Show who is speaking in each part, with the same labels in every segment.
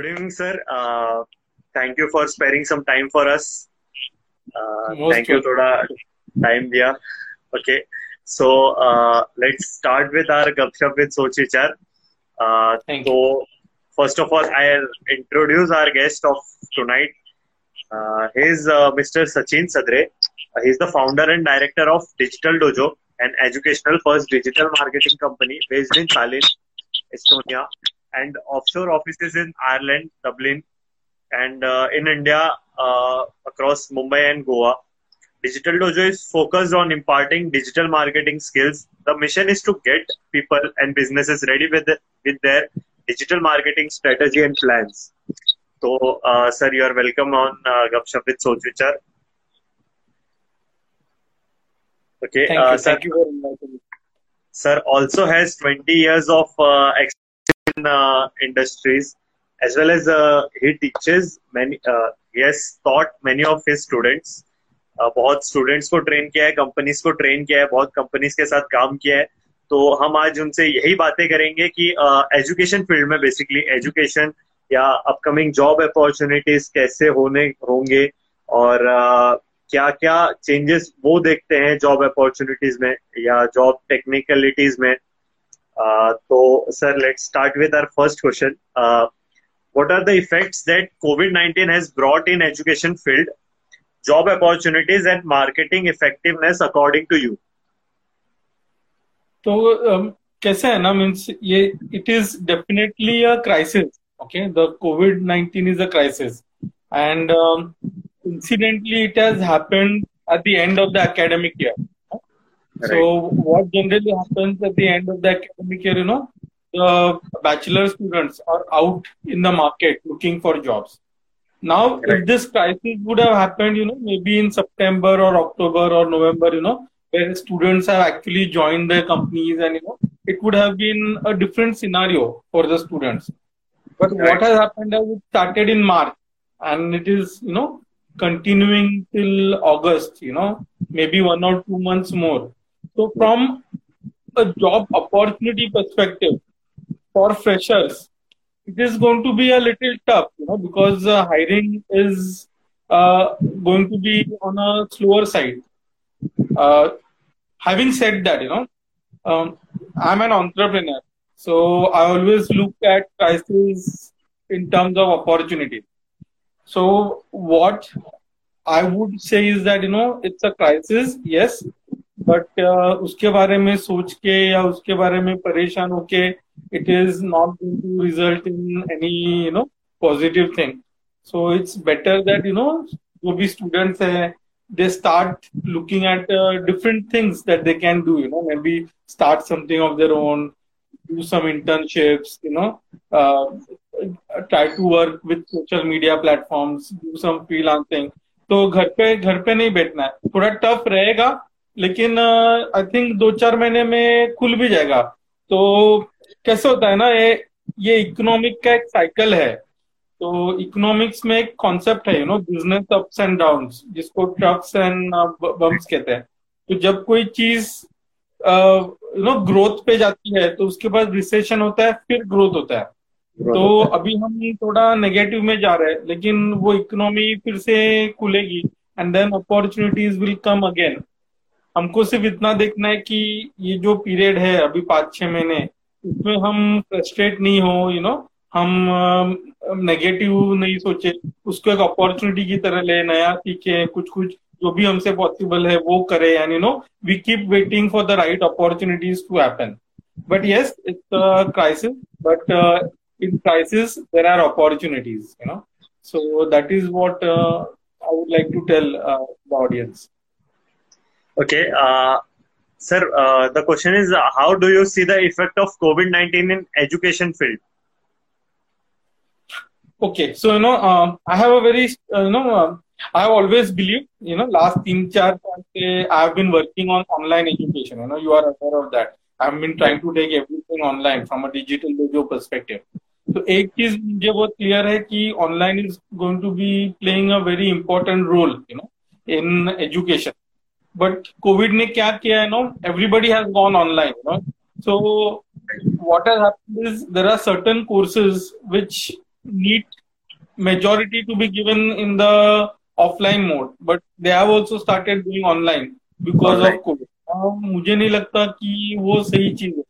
Speaker 1: good evening, sir. Uh, thank you for sparing some time for us. Uh, thank you, thoda time diya. Okay, so uh, let's start with our Gupshup with Soch Vichar. Uh,
Speaker 2: Thank
Speaker 1: so, first of all, I'll introduce our guest of tonight. Uh, he's uh, Mr. Sachin Sadare. Uh, he's the founder and director of Digital Dojo, an educational first digital marketing company based in Tallinn, Estonia, and offshore offices in Ireland, Dublin, and uh, in India uh, across Mumbai and Goa. Digital Dojo is focused on imparting digital marketing skills. The mission is to get people and businesses ready with the, with their digital marketing strategy and plans. So, uh, sir, you are welcome on uh, Gupshup with Soch Vichar. Okay,
Speaker 2: Thank
Speaker 1: uh,
Speaker 2: you.
Speaker 1: sir,
Speaker 2: Thank you for inviting me.
Speaker 1: sir also has 20 years of uh, experience uh, industries as well as uh, he teaches many uh, he has taught many of his students. Uh, बहुत students को train किया है companies को train किया है बहुत companies के साथ काम किया है। तो हम आज उनसे यही बातें करेंगे कि एजुकेशन फ़ील्ड में बेसिकली एजुकेशन या अपकमिंग जॉब अपॉर्चुनिटीज़ कैसे होने होंगे और क्या क्या चेंजेस वो देखते हैं जॉब अपॉर्चुनिटीज़ में या जॉब टेक्निकलिटीज में। Uh, तो sir let's start with our first question what are the effects that covid-19 has brought in education field job opportunities and marketing effectiveness according to you
Speaker 2: तो um, कैसे है ना means ये it is definitely a crisis okay the Covid 19 is a crisis and incidentally it has happened at the end of the academic year so what generally happens at the end of the academic year you know the bachelor students are out in the market looking for jobs. Now if this crisis would have happened you know maybe in september or october or november you know where students have actually joined their companies and you know it would have been a different scenario for the students. But
Speaker 1: Right.
Speaker 2: what has happened is it started in march and it is you know continuing till august you know maybe one or two months more so from a job opportunity perspective for freshers it is going to be a little tough you know because uh, hiring is uh, going to be on a slower side uh, having said that, you know, um, I'm an entrepreneur, so I always look at crisis in terms of opportunity. So what I would say is that you know it's a crisis, yes, but uh, उसके बारे में सोच के या उसके बारे में परेशान होके it is not going to result in any you know positive thing so it's better that you know जो भी स्टूडेंट्स है they start looking at different things that they can do you know maybe start something of their own do some internships you know try to work with social media platforms do some freelancing तो घर पे घर पे नहीं बैठना है. थोड़ा tough रहेगा लेकिन आई थिंक दो चार महीने में खुल भी जाएगा। तो कैसे होता है ना ये ये इकोनॉमिक का एक साइकिल है। तो इकोनॉमिक्स में एक कॉन्सेप्ट है you know business ups and down जिसको ट्रप्स एंड बम्स कहते हैं। तो जब कोई चीज़ यू नो ग्रोथ पे जाती है तो उसके बाद रिसेशन होता है फिर ग्रोथ होता है। तो अभी हम थोड़ा नेगेटिव में जा रहे हैं लेकिन वो इकोनॉमी फिर से खुलेगी and then opportunities will come again हमको सिर्फ़ इतना देखना है कि ये जो पीरियड है अभी पाँच छह महीने, उसमें हम फ्रस्ट्रेट नहीं हो यू नो हम नेगेटिव नहीं सोचे। उसको एक अपॉर्चुनिटी की तरह ले, नया सीखे कुछ कुछ जो भी हमसे पॉसिबल है, वो करे। And you know we keep waiting for the right opportunities to happen but yes it's crisis but in crisis there are opportunities you know so that is what I would like to tell the audience
Speaker 1: okay uh, sir uh, the question is uh, how do you see the effect of covid-19 in education field
Speaker 2: Okay, so you know, um, I have a very, uh, you know, um, I have always believed, you know, last तीन चार साल से I have been working on online education. You know, you are aware of that. I have been trying to take everything online from a digital dojo perspective. तो एक चीज मुझे बहुत clear है कि online is going to be playing a very important role you know in education but covid ne kya kiya you know everybody has gone online you know so what has happened is there are certain courses which need majority to be given in the offline mode but they have also started doing online because of covid uh, मुझे नहीं लगता कि वो सही चीज़ है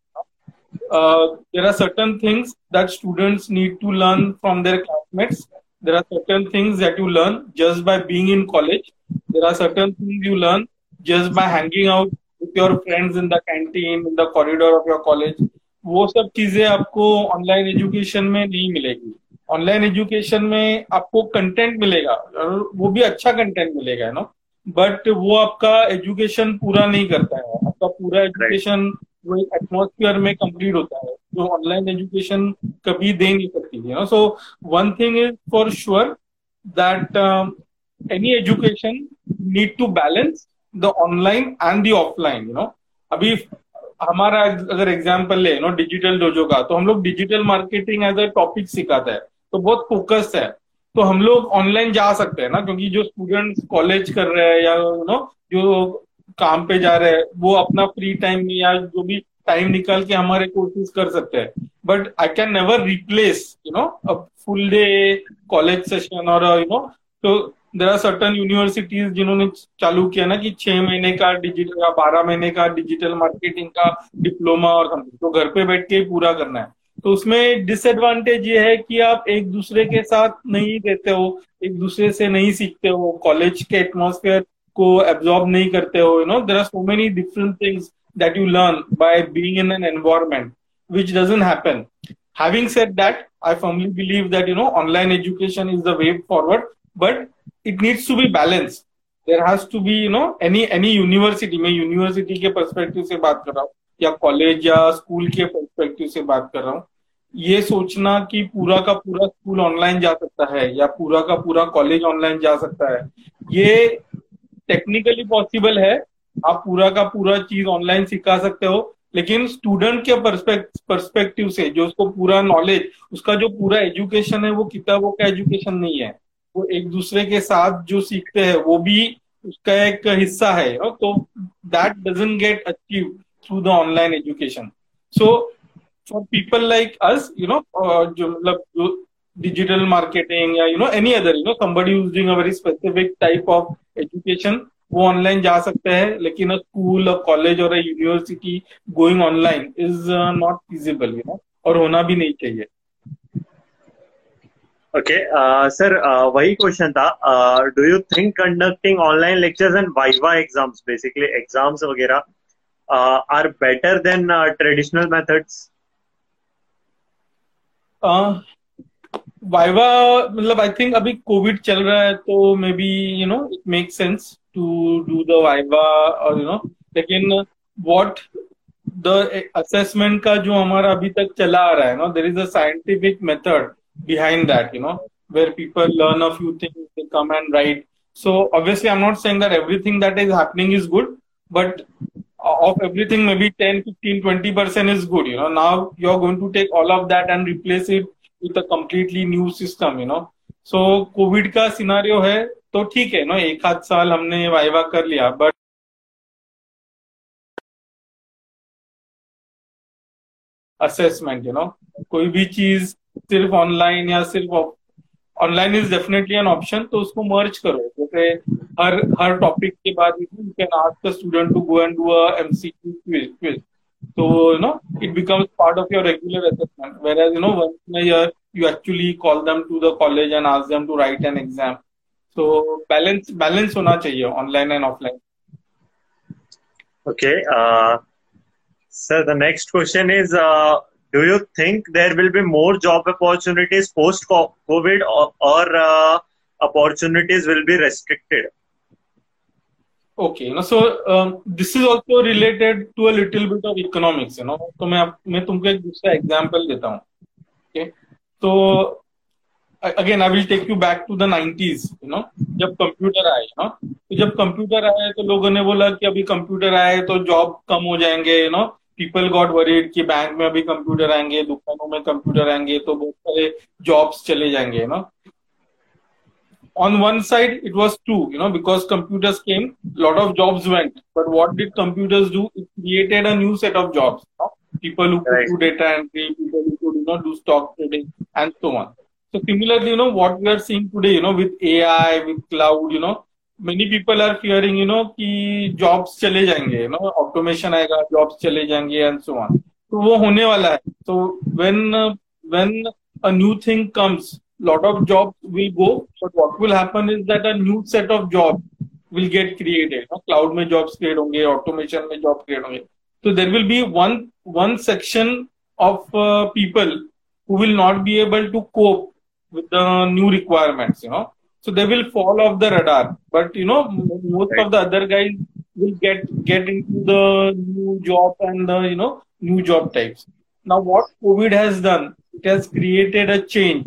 Speaker 2: there are certain things that students need to learn from their classmates there are certain things that you learn just by being in college there are certain things you learn learn by hanging out with your friends in the canteen in the corridor of your college वो सब चीज़ें आपको online education में नहीं मिलेगी। Online education में आपको content मिलेगा वो भी अच्छा कंटेंट मिलेगा नो बट वो आपका एजुकेशन पूरा नहीं करता है। आपका पूरा एजुकेशन वो एक एटमोसफियर में कंप्लीट होता है जो ऑनलाइन एजुकेशन कभी दे नहीं सकती है ना so one thing is for sure that any education need to balance the online and the offline you know अभी हमारा अगर एग्ज़ाम्पल ले नो डिजिटल डोजो का तो हम लोग digital marketing as a topic सिखाता है तो बहुत फोकस्ड है। तो हम लोग ऑनलाइन जा सकते हैं ना, क्योंकि जो स्टूडेंट्स कॉलेज कर रहे हैं या यू नो जो काम पे जा रहे हैं, वो अपना फ्री टाइम में या जो भी टाइम निकाल के हमारे कोर्सेज कर सकते हैं। But I can never replace you know full day college session और यू नो तो देर आर सर्टन यूनिवर्सिटीज जिन्होंने चालू किया ना कि छह महीने का डिजिटल या बारह महीने का डिजिटल मार्केटिंग का डिप्लोमा और समथिंग तो घर पे बैठ के ही पूरा करना है। तो उसमें डिसएडवांटेज ये है कि आप एक दूसरे के साथ नहीं रहते हो, एक दूसरे से नहीं सीखते हो कॉलेज के एटमोसफेयर को एब्जॉर्ब नहीं करते हो you know there are so many different things that you learn by being in an environment which doesn't happen. Having said that, i firmly believe that, you know, online education is the way forward, but it needs to be balanced. There has to be, you know, any any university, मैं university के perspective से बात कर रहा हूँ, या college या school के परस्पेक्टिव से बात कर रहा हूँ, ये सोचना कि पूरा का पूरा स्कूल ऑनलाइन जा सकता है, या पूरा का पूरा कॉलेज ऑनलाइन जा सकता है, ये टेक्निकली पॉसिबल है। आप पूरा का पूरा चीज़ ऑनलाइन सिखा सकते हो, लेकिन स्टूडेंट के परस्पेक्टिव से, जो उसको पूरा नॉलेज उसका जो पूरा एजुकेशन है, वो किताबों का एजुकेशन नहीं है। वो एक दूसरे के साथ जो सीखते हैं, वो भी उसका एक हिस्सा है तो that doesn't get achieve through the online education so for people like us you know जो मतलब जो डिजिटल मार्केटिंग या you know any other you know somebody who's doing a very specific type of education वो online जा सकते हैं, लेकिन a school और कॉलेज और a university going online is not feasible you know और होना भी नहीं चाहिए।
Speaker 1: ओके सर वही क्वेश्चन था do you think conducting online lectures and viva exams basically exams वगैरह are better than traditional methods
Speaker 2: viva मतलब आई थिंक अभी कोविड चल रहा है तो maybe you know it make sense to do the viva और you know लेकिन what the assessment का जो हमारा अभी तक चला आ रहा है no there is a scientific method behind that you know where people learn a few things they come and write so obviously i'm not saying that everything that is happening is good but of everything maybe 10 15 20 percent is good you know now you're going to take all of that and replace it with a completely new system you know so covid का scenario है तो ठीक है ना एक आध साल हमने वाइवा कर लिया बट असेसमेंट यू नो कोई भी चीज़ सिर्फ़ ऑनलाइन या सिर्फ़ online is definitely an option तो उसको मर्ज करो। जैसे हर हर टॉपिक के बाद you can ask the student to go and do a MCQ quiz quiz तो you know it becomes part of your regular assessment whereas you know once year you actually call them to the college and ask them to write an exam so balance balance होना चाहिए online and offline
Speaker 1: okay sir the next question is do you think there will be more job opportunities post COVID or, or uh, opportunities will be restricted?
Speaker 2: Okay you know so um, this is also related to a little bit of economics you know तो मैं मैं तुमको एक दूसरा example देता हूँ okay तो again I will take you back to the nineties you know जब कंप्यूटर आए यू नो तो जब कंप्यूटर आए तो लोगों ने बोला कि अभी कंप्यूटर आए तो जॉब कम हो जाएँगे you know people got worried कि बैंक में अभी कंप्यूटर आएँगे दुकानों में कंप्यूटर आएँगे तो बहुत सारे जॉब्स चले जाएँगे no on one side it was true you know because computers came a lot of jobs went but what did computers do it created a new set of jobs you know? people who could right. do data entry people who could you know do stock trading and so on So similarly, you know, what we are seeing today, you know, with AI, with cloud, you know, many people are fearing you know कि jobs चले जाएँगे no automation आएगा jobs चले जाएँगे and so on तो वो होने वाला है. तो when when a new thing comes lot of job will go but what will happen is that a new set of job will get created no cloud में jobs create होंगे automation में job create होंगे. तो there will be one one section of people who will not be able to cope with new requirements you know So they will fall off the radar. But you know, most right. of the other guys will get get into the new job and the you know new job types. Now, what COVID has done, it has created a change.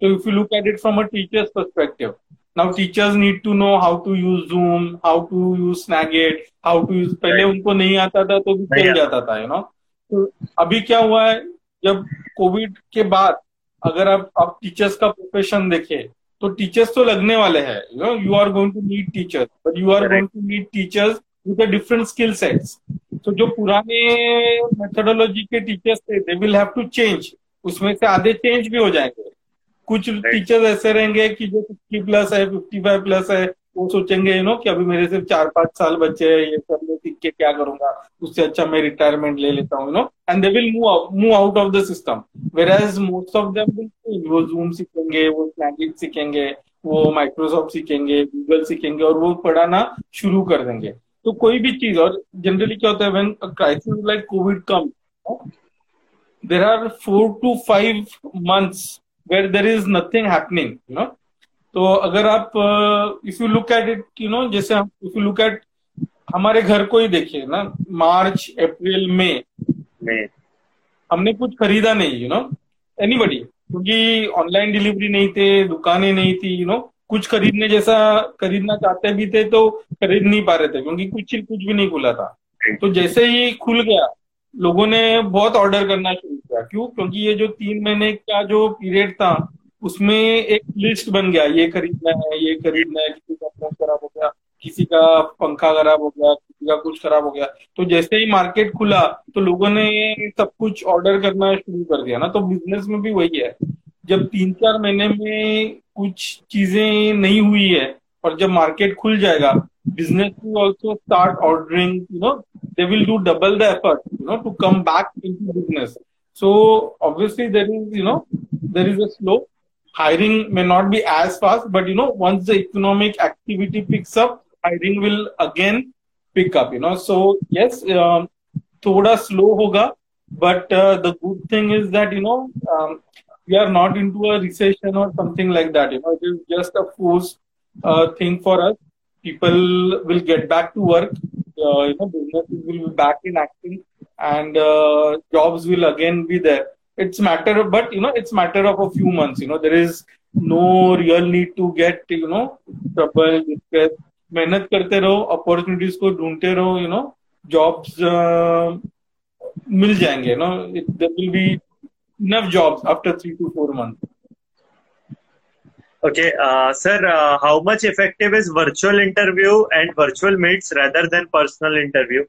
Speaker 2: So if you look at it from a teacher's perspective, now teachers need to know how to use Zoom, how to use Snagit, how to use. पहले उनको नहीं आता था तो भी चल जाता था, you know. तो अभी क्या हुआ है जब कोविड के बाद अगर आप आप टीचर्स का प्रोफेशन देखें तो टीचर्स तो लगने वाले हैं you know you are going to need teachers but you are going to need teachers with different skill sets तो जो पुराने मेथडोलॉजी के टीचर्स थे they will have to change उसमें से आधे चेंज भी हो जाएँगे। कुछ टीचर्स ऐसे रहेंगे कि जो फिफ्टी प्लस है फिफ्टी फाइव प्लस है वो सोचेंगे यू नो कि अभी मेरे सिर्फ़ चार पाँच साल बच्चे हैं, ये सब, मैं सीख के क्या करूँगा? उससे अच्छा मैं रिटायरमेंट ले लेता हूँ no and they will move out of the system whereas most of them वो जूम सीखेंगे, वो स्नैगिट सीखेंगे, वो माइक्रोसॉफ्ट सीखेंगे गूगल सीखेंगे, और वो पढ़ाना शुरू कर देंगे। तो कोई भी चीज़, और जनरली क्या होता है when crisis like covid come there are four to five months where there is nothing happening you know तो अगर आप if you look at it you know जैसे हम इफ़ यू लुक एट हमारे घर को ही देखिए ना मार्च अप्रैल में। हमने कुछ खरीदा नहीं यू नो एनीबडी क्योंकि ऑनलाइन डिलीवरी नहीं थे दुकानें नहीं थी यू नो कुछ खरीदने जैसा खरीदना चाहते भी थे तो खरीद नहीं पा रहे थे क्योंकि कुछ कुछ भी नहीं खुला था। तो जैसे ही खुल गया लोगों ने बहुत ऑर्डर करना शुरू किया। क्यों? क्योंकि ये जो तीन महीने का जो पीरियड था उसमें एक लिस्ट बन गया, ये खरीदना है, ये खरीदना है, किसी का फ़ोन खराब हो गया, किसी का पंखा खराब हो गया, किसी का कुछ खराब हो गया। तो जैसे ही मार्केट खुला तो लोगों ने सब कुछ ऑर्डर करना शुरू कर दिया ना। तो बिज़नेस में भी वही है। जब तीन चार महीने में कुछ चीज़ें नहीं हुई है, और जब मार्केट खुल जाएगा business also start ordering you know they will do double the effort you know to come back into business so obviously there is you know there is a slow hiring may not be as fast, but you know, once the economic activity picks up, hiring will again pick up, you know. So yes, um, thoda slow hoga, but uh, the good thing is that, you know, um, we are not into a recession or something like that. You know, it is just a forced uh, thing for us. People will get back to work. Uh, you know, businesses will be back in action, and uh, jobs will again be there it's matter of, but you know it's matter of a few months you know there is no real need to get you know trouble distress मेहनत करते रहो opportunities को ढूंढते रहो you know jobs मिल जाएंगे no there will B enough jobs after 3 to 4 months
Speaker 1: okay uh, sir uh, how much effective is virtual interview and virtual meets rather than personal interview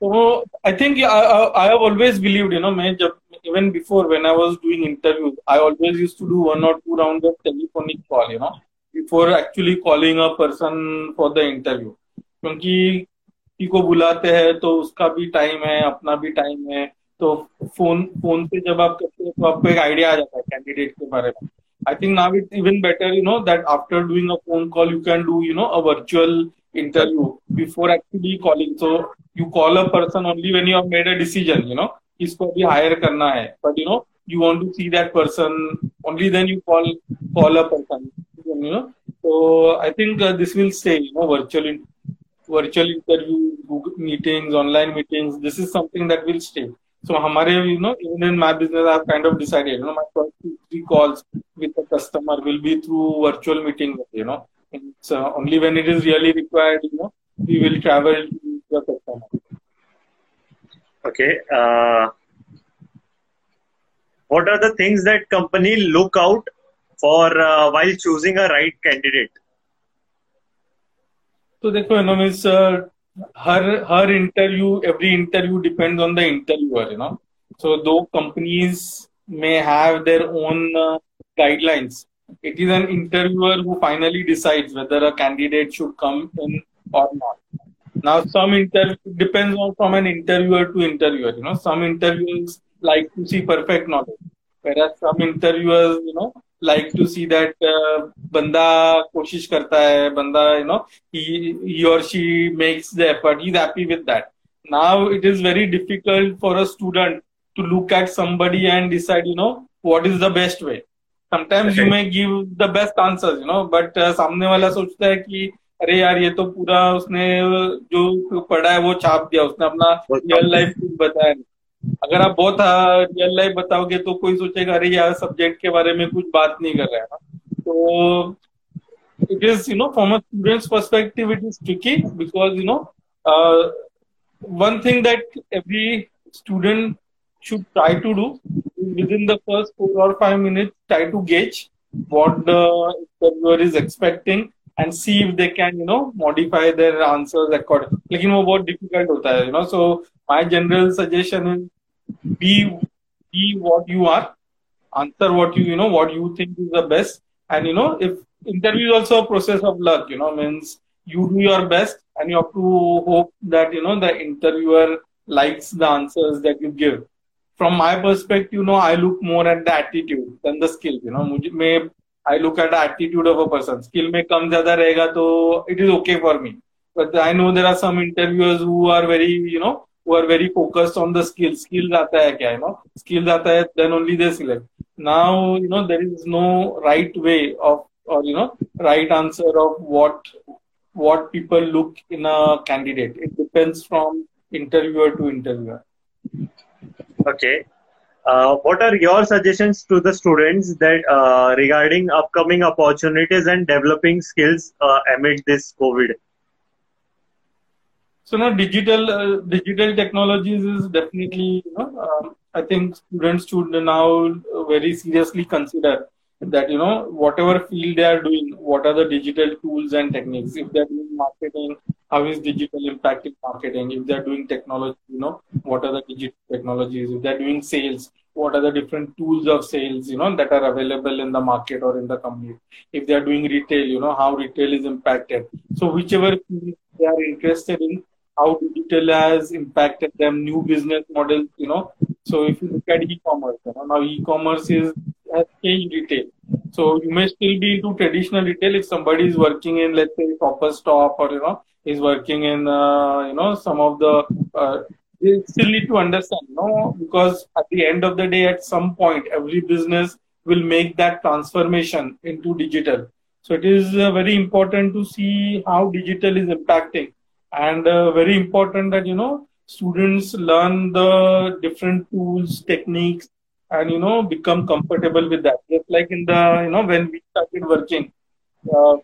Speaker 2: तो I think I have always believed you know मैं जब even before when I was doing interview I always used to do one और two round of telephonic call you know before actually calling a person for the interview क्योंकि किसी को बुलाते हैं तो उसका भी टाइम है, अपना भी टाइम है तो फ़ोन फ़ोन पे जब आप करते हैं तो आपको एक आइडिया आ जाता है कैंडिडेट के बारे में। I think now it even better you know that after doing a phone call you can do you know a virtual interview before actually calling. So you call a person only when you have made a decision, you know, इसको अभी hire करना है but you know you want to see that person only then you call call a person you know तो I think this will stay you know virtual virtual interview meetings online meetings this is something that will stay so हमारे you know even my business I kind of decided you know my first three calls with the customer will be through virtual meeting you know it's uh, only when it is really required, you know, we will travel to the customer.
Speaker 1: Okay. Uh, what are the things that company look out for uh, while choosing a right candidate?
Speaker 2: So, देखो you know uh, her her interview every interview depends on the interviewer you know so though companies may have their own uh, guidelines. It is an interviewer who finally decides whether a candidate should come in or not. Now, some interview depends on from an interviewer to interviewer. You know, some interviewers like to see perfect knowledge, whereas some interviewers, you know, like to see that uh, banda koshish karta hai, banda, you know, he, he or she makes the effort. He's happy with that. Now it is very difficult for a student to look at somebody and decide, you know, what is the best way. Sometimes you may give the best answer you know but सामने वाला सोचता है कि, अरे यार, ये तो पूरा उसने, जो पढ़ा है वो छाप दिया, उसने अपना रियल लाइफ कुछ बताया नहीं. अगर आप बहुत हाँ, रियल लाइफ बताओगे तो कोई सोचेगा, अरे यार सब्जेक्ट के बारे में कुछ बात नहीं कर रहा है। तो it is you know from students perspective it is tricky because you know one thing that every student should try to do within the first four or five minutes try to gauge what the interviewer is expecting and see if they can you know modify their answers according लेकिन वो बहुत difficult होता है you know so my general suggestion is be be what you are answer what you you know what you think is the best and you know if interview is also a process of luck you know means you do your best and you have to hope that you know the interviewer likes the answers that you give From my perspective no I look more at the attitude than the skill you know मुझे I look at the attitude of a person skill में कम ज़्यादा रहेगा तो it is okay for me but I know there are some interviewers who are very you know वो are very focused on the skill skill आता है क्या you know skill आता है then only they select now you know there is no right way of और you know right answer of what what people look in a candidate it depends from interviewer to interviewer
Speaker 1: Okay. Uh, what are your suggestions to the students that uh, regarding upcoming opportunities and developing skills uh, amid this COVID?
Speaker 2: So now digital uh, digital technologies is definitely you know um, I think students should now very seriously consider that you know whatever field they are doing, what are the digital tools and techniques? If they are doing marketing, how is digital impacting marketing? If they are doing technology, you know what are the digital technologies? If they are doing sales, what are the different tools of sales you know that are available in the market or in the company? If they are doing retail, you know how retail is impacted. So whichever they are interested in, how digital has impacted them, new business models, you know. So if you look at e-commerce, you know, now e-commerce is has changed retail. So you may still be into traditional retail if somebody is working in, let's say, Shoppers Stop or you know is working in, uh, you know, some of the. Uh, they still need to understand, you know, because at the end of the day, at some point, every business will make that transformation into digital. So it is uh, very important to see how digital is impacting and uh, very important that you know students learn the different tools techniques and you know become comfortable with that. Just like in the you know when we started working uh,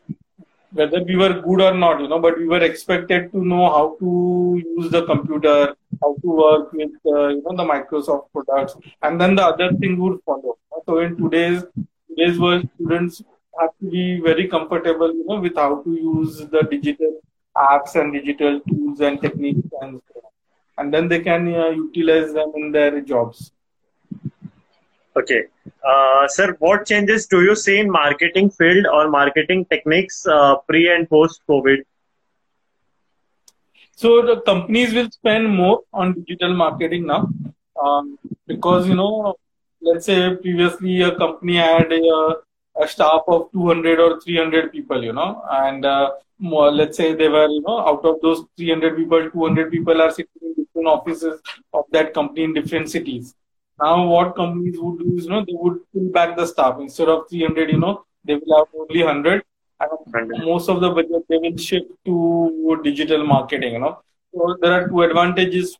Speaker 2: whether we were good or not you know but we were expected to know how to use the computer how to work with uh, you know the microsoft products. And then the other thing would follow. So in today's today's world students have to be very comfortable you know with how to use the digital apps and digital tools and techniques and and then they can uh, utilize them in their jobs
Speaker 1: okay uh, sir what changes do you see in marketing field or marketing techniques uh, pre and post covid
Speaker 2: so the companies will spend more on digital marketing now um, because you know let's say previously a company had a, a staff of 200 or 300 people you know and uh, more, let's say they were, you know, out of those 300 people, 200 people are sitting in different offices of that company in different cities. Now, what companies would do is, you know, they would pull back the staff instead of 300, you know, they will have only 100. And most of the budget they will shift to digital marketing, you know. So there are two advantages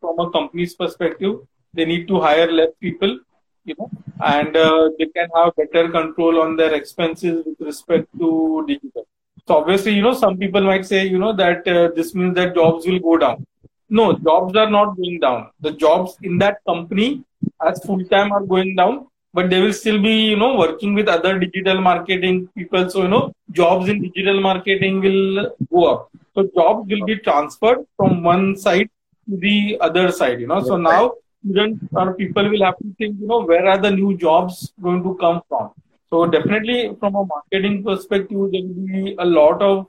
Speaker 2: from a company's perspective. They need to hire less people, you know, and uh, they can have better control on their expenses with respect to digital. So obviously, you know, some people might say, you know, that uh, this means that jobs will go down. No, jobs are not going down. The jobs in that company as full time are going down, but they will still be, you know, working with other digital marketing people. So, you know, jobs in digital marketing will go up. So jobs will be transferred from one side to the other side, you know. So now students or people will have to think, you know, where are the new jobs going to come from? So definitely from a marketing perspective, there will be a lot of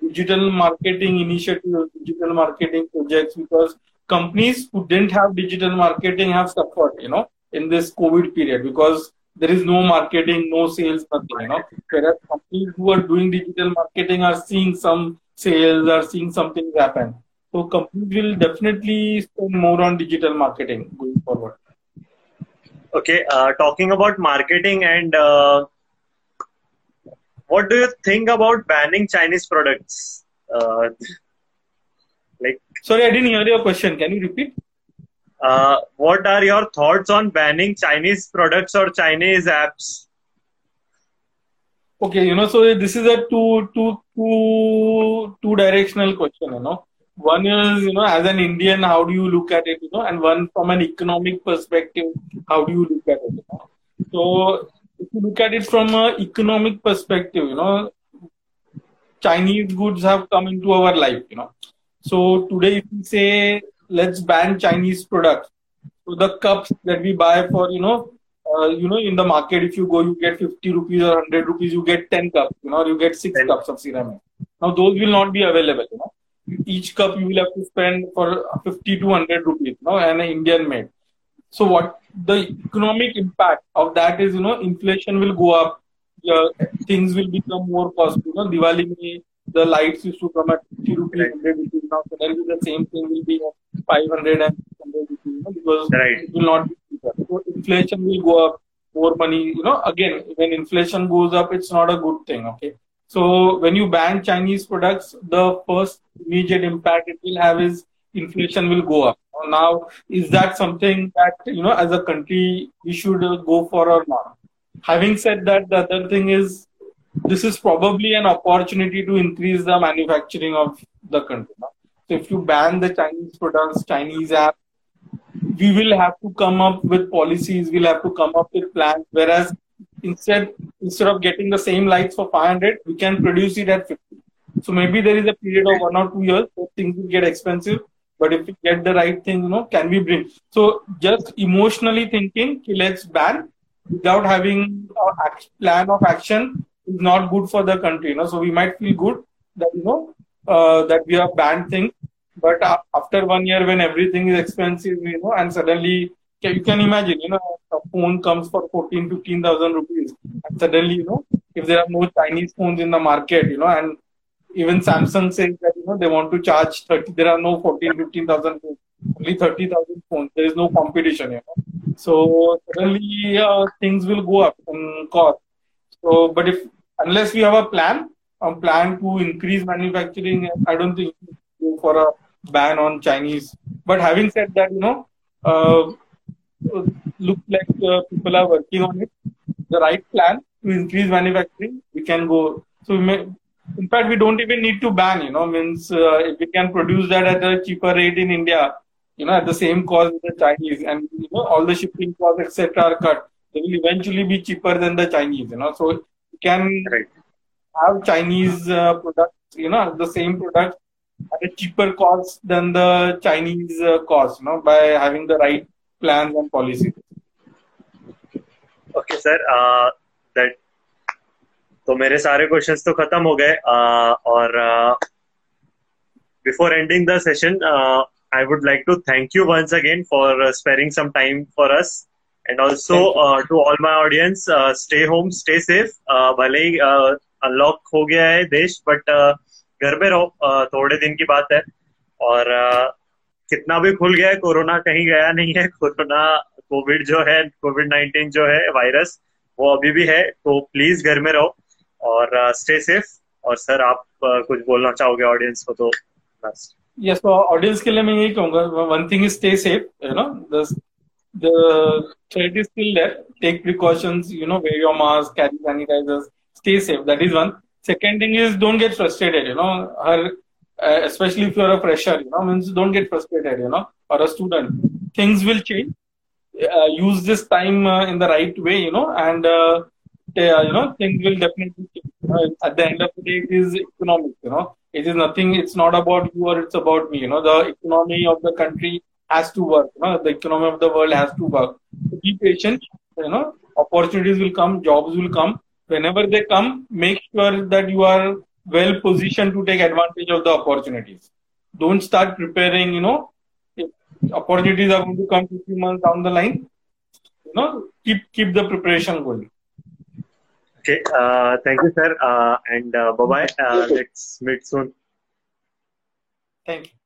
Speaker 2: digital marketing initiatives, digital marketing projects because companies who didn't have digital marketing have suffered, you know, in this COVID period because there is no marketing, no sales, nothing, you know. Whereas companies who are doing digital marketing are seeing some sales, are seeing something happen. So companies will definitely spend more on digital marketing going forward.
Speaker 1: Okay, uh, talking about marketing and uh, what do you think about banning Chinese products? Uh,
Speaker 2: like, sorry, I didn't hear your question. Can you repeat?
Speaker 1: Uh, what are your thoughts on banning Chinese products or Chinese apps?
Speaker 2: Okay, you know, so this is a two, two, two, two directional question. You know, one is you know, as an Indian, how do you look at it? You know, and one from an economic perspective, how do you look at it? You know? So, if you look at it from an economic perspective, you know, Chinese goods have come into our life. You know, so today if we say let's ban Chinese products. So the cups that we buy for, you know, uh, you know, in the market, if you go, you get 50 rupees or 100 rupees, you get 10 cups, you know, you get six 10. cups of ceramic. Now those will not be available, you know. Each cup you will have to spend for 50 to 100 rupees, you know, and an Indian made. So what the economic impact of that is, you know, inflation will go up. Yeah, things will become more costly. You know, Diwali may the lights used to come at 50 rupees, 100 rupees. Now suddenly the same thing will be 500 and 600 rupees, you know, because right. it will not be cheaper. So inflation will go up, more money, you know, again, when inflation goes up, it's not a good thing, okay? So when you ban Chinese products, the first immediate impact it will have is inflation will go up. Now, is that something that, you know, as a country, we should go for or not? Having said that, the other thing is this is probably an opportunity to increase the manufacturing of the country. So if you ban the Chinese products, Chinese app, we will have to come up with policies. We'll have to come up with plans. Whereas instead instead of getting the same lights for 500, we can produce it at 50. So maybe there is a period of one or two years where things will get expensive. But if we get the right thing, you know, can we bring? So just emotionally thinking, let's ban without having a plan of action is not good for the country. You know, so we might feel good that you know uh, that we have banned things, but after one year when everything is expensive, you know, and suddenly you can imagine, you know, a phone comes for 14, 15,000 rupees, and suddenly, you know, if there are no Chinese phones in the market, you know, and even Samsung says that you know they want to charge 30. There are no 14, 15,000 phones, only 30,000 phones. There is no competition, you know. So suddenly uh, things will go up in cost. So, but if unless we have a plan, a plan to increase manufacturing, I don't think go for a ban on Chinese. But having said that, you know, uh, look like uh, people are working on it. The right plan to increase manufacturing, we can go. So may, in fact, we don't even need to ban. You know, means uh, if we can produce that at a cheaper rate in India, you know, at the same cost as the Chinese, and you know, all the shipping costs etc. are cut, they will eventually be cheaper than the Chinese. You know, so can right. have Chinese uh, products, you know, the same product at a cheaper cost than the Chinese uh, cost, you know, by having the right plans and policies.
Speaker 1: Okay, sir. Uh, that तो मेरे सारे questions तो खत्म हो गए uh, और before ending the session I would like to thank you once again for uh, sparing some time and also to all my audience stay home stay safe भले ही अनलॉक uh, हो गया है देश बट uh, घर में रहो। Uh, थोड़े दिन की बात है। और uh, कितना भी खुल गया है कोरोना कहीं गया नहीं है। कोरोना कोविड जो है कोविड नाइन्टीन जो है वायरस वो अभी भी है। तो प्लीज़ घर में रहो। और स्टे uh, सेफ़ और सर आप कुछ बोलना चाहोगे ऑडियंस को तो
Speaker 2: बस यस तो ऑडियंस के लिए मैं यही कहूँगा one thing is stay safe you know the threat is still there. Take precautions, you know, wear your mask, carry sanitizers, stay safe. That is one. Second thing is don't get frustrated, you know, her, uh, especially if you're a fresher, you know, means don't get frustrated, you know, or a student. Things will change. Uh, use this time uh, in the right way, you know, and, uh, you know, things will definitely change. at the end of the day, it is economic, you know, it is nothing, it's not about you or it's about me, you know, the economy of the country has to work. You know, the economy of the world has to work. So be patient. You know, opportunities will come, jobs will come. Whenever they come, make sure that you are well positioned to take advantage of the opportunities. Don't start preparing. You know, if opportunities are going to come 15 months down the line. You know, keep keep the preparation going.
Speaker 1: Okay. Uh, thank you, sir. Uh, and uh, bye bye. Uh, let's meet soon.
Speaker 2: Thank you.